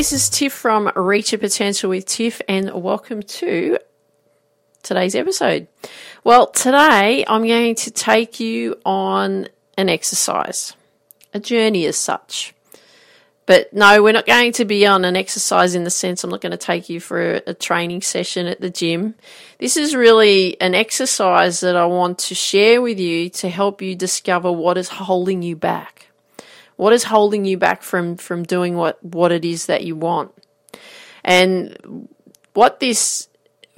this is Tiff from Reach Your Potential with Tiff, and welcome to today's episode. Well, today I'm going to take you on an exercise, a journey as such. But no, we're not going to be on an exercise in the sense I'm not going to take you for a, a, training session at the gym. This is really an exercise that I want to share with you to help you discover what is holding you back. What is holding you back from, from doing what, what it is that you want? And what this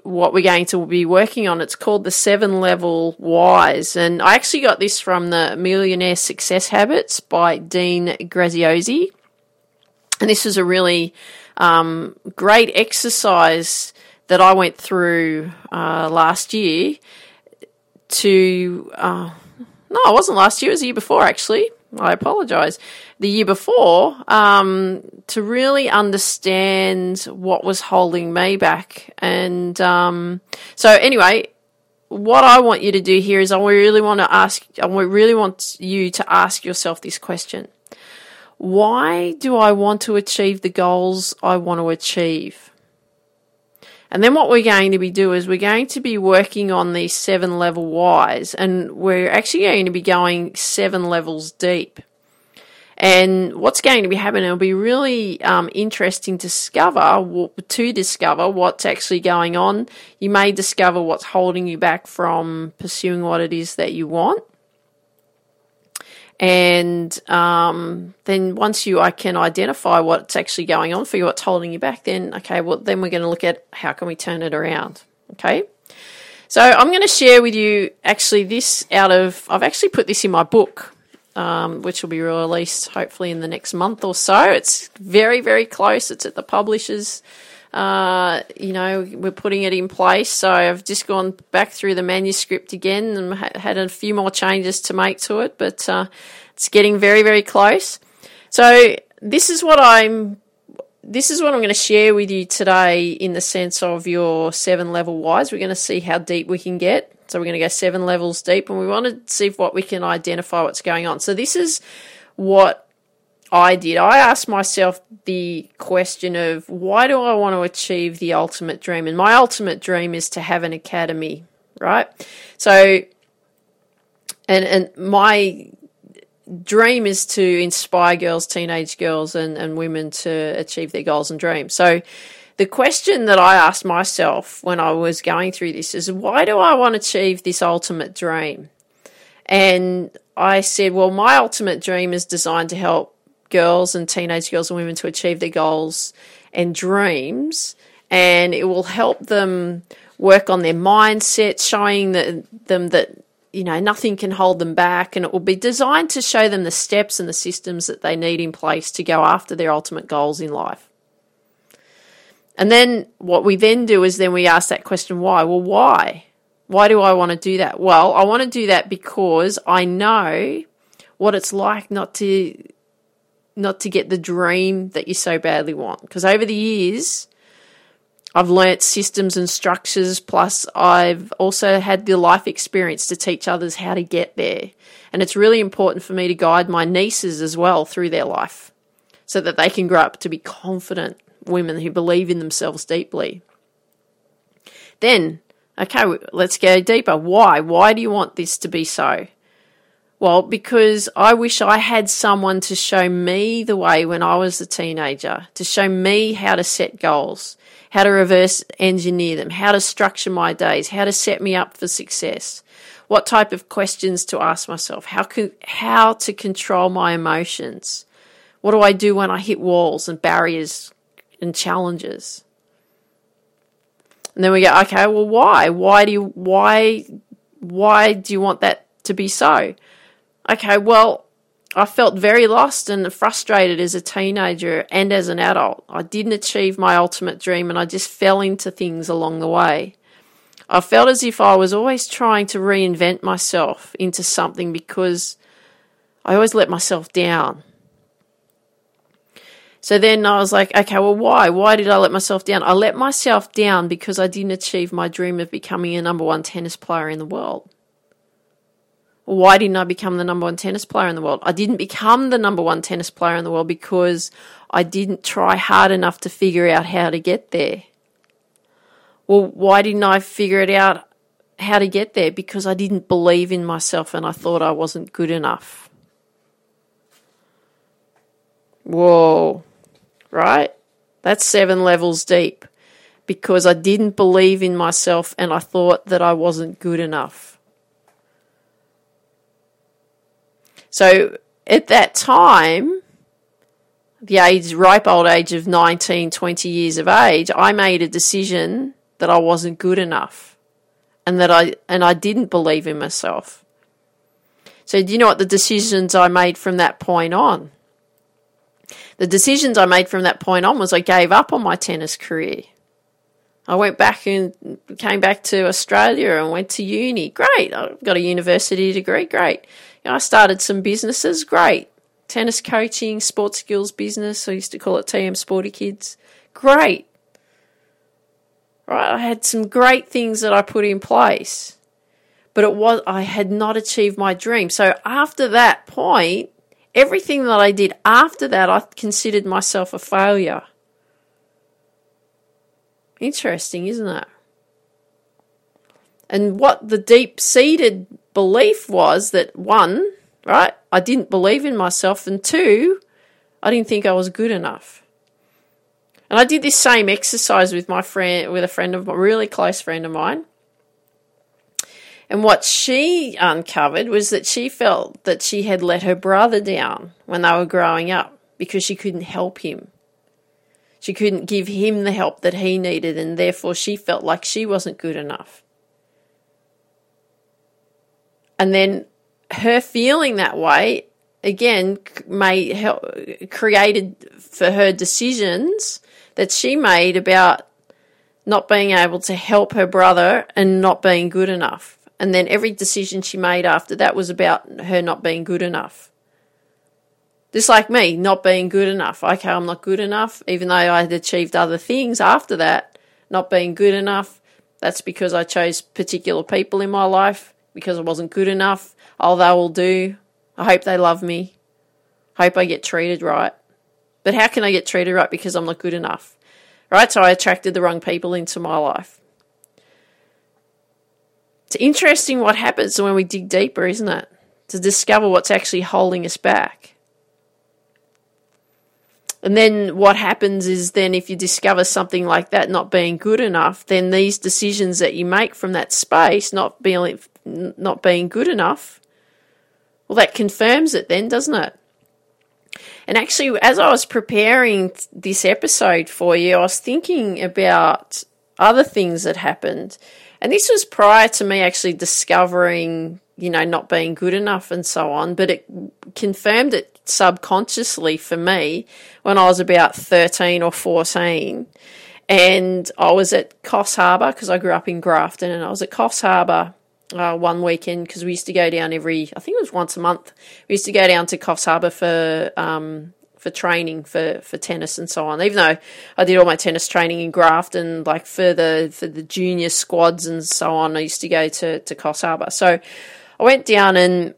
what we're going to be working on. It's called the seven level whys. And I actually got this from the Millionaire Success Habits by Dean Graziosi. And this was a really um, great exercise that I went through uh, last year to, uh, no, it wasn't last year, it was the year before actually. I apologize. The year before, um, to really understand what was holding me back. And um, so, anyway, what I want you to do here is I really want to ask, I really want you to ask yourself this question Why do I want to achieve the goals I want to achieve? And then what we're going to be doing is we're going to be working on these seven level whys and we're actually going to be going seven levels deep. And what's going to be happening, it'll be really um, interesting to discover, to discover what's actually going on. You may discover what's holding you back from pursuing what it is that you want. And um, then once you I can identify what's actually going on for you, what's holding you back, then okay, well then we're going to look at how can we turn it around. Okay. So I'm going to share with you actually this out of I've actually put this in my book, um, which will be released hopefully in the next month or so. It's very very close. It's at the publishers. Uh, you know, we're putting it in place. So I've just gone back through the manuscript again and had a few more changes to make to it, but uh, it's getting very, very close. So this is what I'm. This is what I'm going to share with you today in the sense of your seven level whys. We're going to see how deep we can get. So we're going to go seven levels deep and we want to see what we can identify what's going on. So this is what I did. I asked myself the question of why do I want to achieve the ultimate dream? And my ultimate dream is to have an academy, right? So, and and my dream is to inspire girls, teenage girls, and, and women to achieve their goals and dreams. So, the question that I asked myself when I was going through this is why do I want to achieve this ultimate dream? And I said, well, my ultimate dream is designed to help girls and teenage girls and women to achieve their goals and dreams, and it will help them work on their mindset, showing the, them that you know nothing can hold them back, and it will be designed to show them the steps and the systems that they need in place to go after their ultimate goals in life. And then what we then do is then we ask that question why? Well, why? Why do I want to do that? Well, I want to do that because I know what it's like not to not to get the dream that you so badly want. Because over the years, I've learnt systems and structures, plus, I've also had the life experience to teach others how to get there. And it's really important for me to guide my nieces as well through their life so that they can grow up to be confident women who believe in themselves deeply. Then, okay, let's go deeper. Why? Why do you want this to be so? Well, because I wish I had someone to show me the way when I was a teenager, to show me how to set goals, how to reverse engineer them, how to structure my days, how to set me up for success, what type of questions to ask myself, how, how to control my emotions. What do I do when I hit walls and barriers and challenges? And then we go, okay, well, why? Why do you, why, why do you want that to be so? Okay, well, I felt very lost and frustrated as a teenager and as an adult. I didn't achieve my ultimate dream and I just fell into things along the way. I felt as if I was always trying to reinvent myself into something because I always let myself down. So then I was like, okay, well, why? Why did I let myself down? I let myself down because I didn't achieve my dream of becoming a number one tennis player in the world. Why didn't I become the number one tennis player in the world? I didn't become the number one tennis player in the world because I didn't try hard enough to figure out how to get there. Well, why didn't I figure it out how to get there? Because I didn't believe in myself and I thought I wasn't good enough. Whoa, right? That's seven levels deep because I didn't believe in myself and I thought that I wasn't good enough. So at that time, the age, ripe old age of 19, 20 years of age, I made a decision that I wasn't good enough and that I, and I didn't believe in myself. So do you know what the decisions I made from that point on? The decisions I made from that point on was I gave up on my tennis career. I went back and came back to Australia and went to uni. Great. I got a university degree. Great. You know, I started some businesses. Great. Tennis coaching, sports skills business. I used to call it TM Sporty Kids. Great. Right. I had some great things that I put in place, but it was, I had not achieved my dream. So after that point, everything that I did after that, I considered myself a failure. Interesting, isn't it? And what the deep seated belief was that one, right, I didn't believe in myself, and two, I didn't think I was good enough. And I did this same exercise with my friend, with a friend of a really close friend of mine. And what she uncovered was that she felt that she had let her brother down when they were growing up because she couldn't help him. She couldn't give him the help that he needed, and therefore she felt like she wasn't good enough. And then her feeling that way again may help, created for her decisions that she made about not being able to help her brother and not being good enough. And then every decision she made after that was about her not being good enough. Just like me, not being good enough. Okay, I'm not good enough, even though I had achieved other things after that. Not being good enough. That's because I chose particular people in my life because I wasn't good enough. Oh, they will do. I hope they love me. Hope I get treated right. But how can I get treated right because I'm not good enough? Right? So I attracted the wrong people into my life. It's interesting what happens when we dig deeper, isn't it? To discover what's actually holding us back. And then what happens is then if you discover something like that not being good enough, then these decisions that you make from that space not being not being good enough, well that confirms it then, doesn't it? And actually as I was preparing this episode for you, I was thinking about other things that happened. And this was prior to me actually discovering, you know, not being good enough and so on, but it confirmed it subconsciously for me when I was about 13 or 14. And I was at Coffs Harbour because I grew up in Grafton, and I was at Coffs Harbour uh, one weekend because we used to go down every, I think it was once a month. We used to go down to Coffs Harbour for um, for training for, for tennis and so on. Even though I did all my tennis training in Grafton, like for the for the junior squads and so on, I used to go to to Coffs Harbour. So I went down and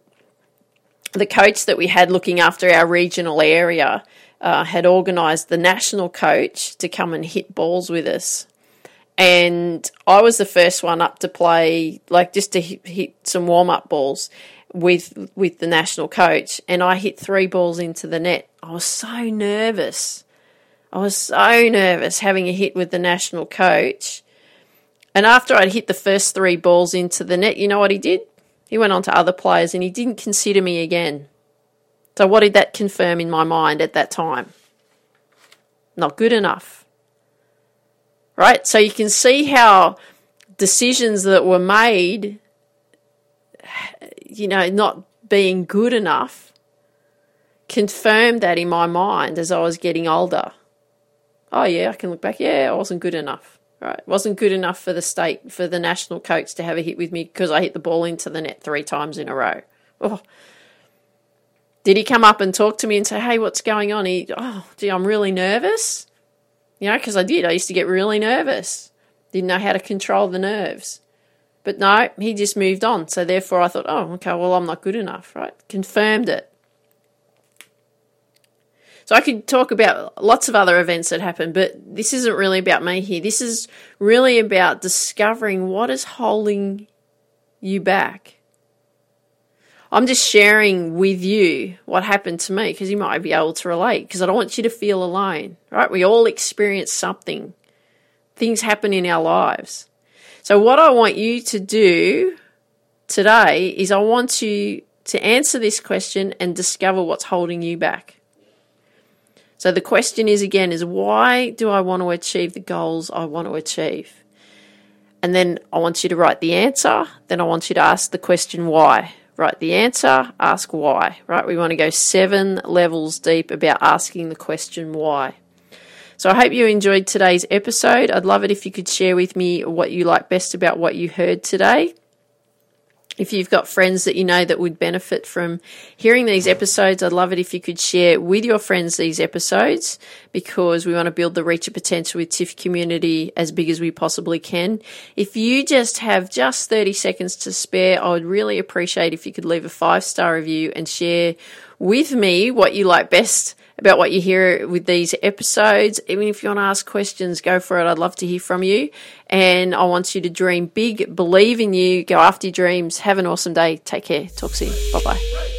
the coach that we had looking after our regional area uh, had organised the national coach to come and hit balls with us. And I was the first one up to play, like just to hit, hit some warm up balls with with the national coach. And I hit three balls into the net. I was so nervous. I was so nervous having a hit with the national coach. And after I'd hit the first three balls into the net, you know what he did? He went on to other players and he didn't consider me again. So, what did that confirm in my mind at that time? Not good enough. Right? So, you can see how decisions that were made, you know, not being good enough, confirmed that in my mind as I was getting older. Oh, yeah, I can look back. Yeah, I wasn't good enough. Right. Wasn't good enough for the state, for the national coach to have a hit with me because I hit the ball into the net three times in a row. Oh. Did he come up and talk to me and say, hey, what's going on? He, oh, gee, I'm really nervous. You know, because I did. I used to get really nervous. Didn't know how to control the nerves. But no, he just moved on. So therefore I thought, oh, okay, well, I'm not good enough, right? Confirmed it. So I could talk about lots of other events that happened, but this isn't really about me here. This is really about discovering what is holding you back. I'm just sharing with you what happened to me because you might be able to relate because I don't want you to feel alone, right? We all experience something. Things happen in our lives. So what I want you to do today is I want you to answer this question and discover what's holding you back. So the question is again is why do I want to achieve the goals I want to achieve? And then I want you to write the answer, then I want you to ask the question why. Write the answer, ask why, right? We want to go 7 levels deep about asking the question why. So I hope you enjoyed today's episode. I'd love it if you could share with me what you like best about what you heard today if you've got friends that you know that would benefit from hearing these episodes, I'd love it if you could share with your friends these episodes because we want to build the Reach Your Potential with TIFF community as big as we possibly can. If you just have just 30 seconds to spare, I would really appreciate if you could leave a five star review and share with me what you like best about what you hear with these episodes. Even if you want to ask questions, go for it. I'd love to hear from you. And I want you to dream big, believe in you, go after your dreams. Have an awesome day. Take care. Talk soon. Bye bye.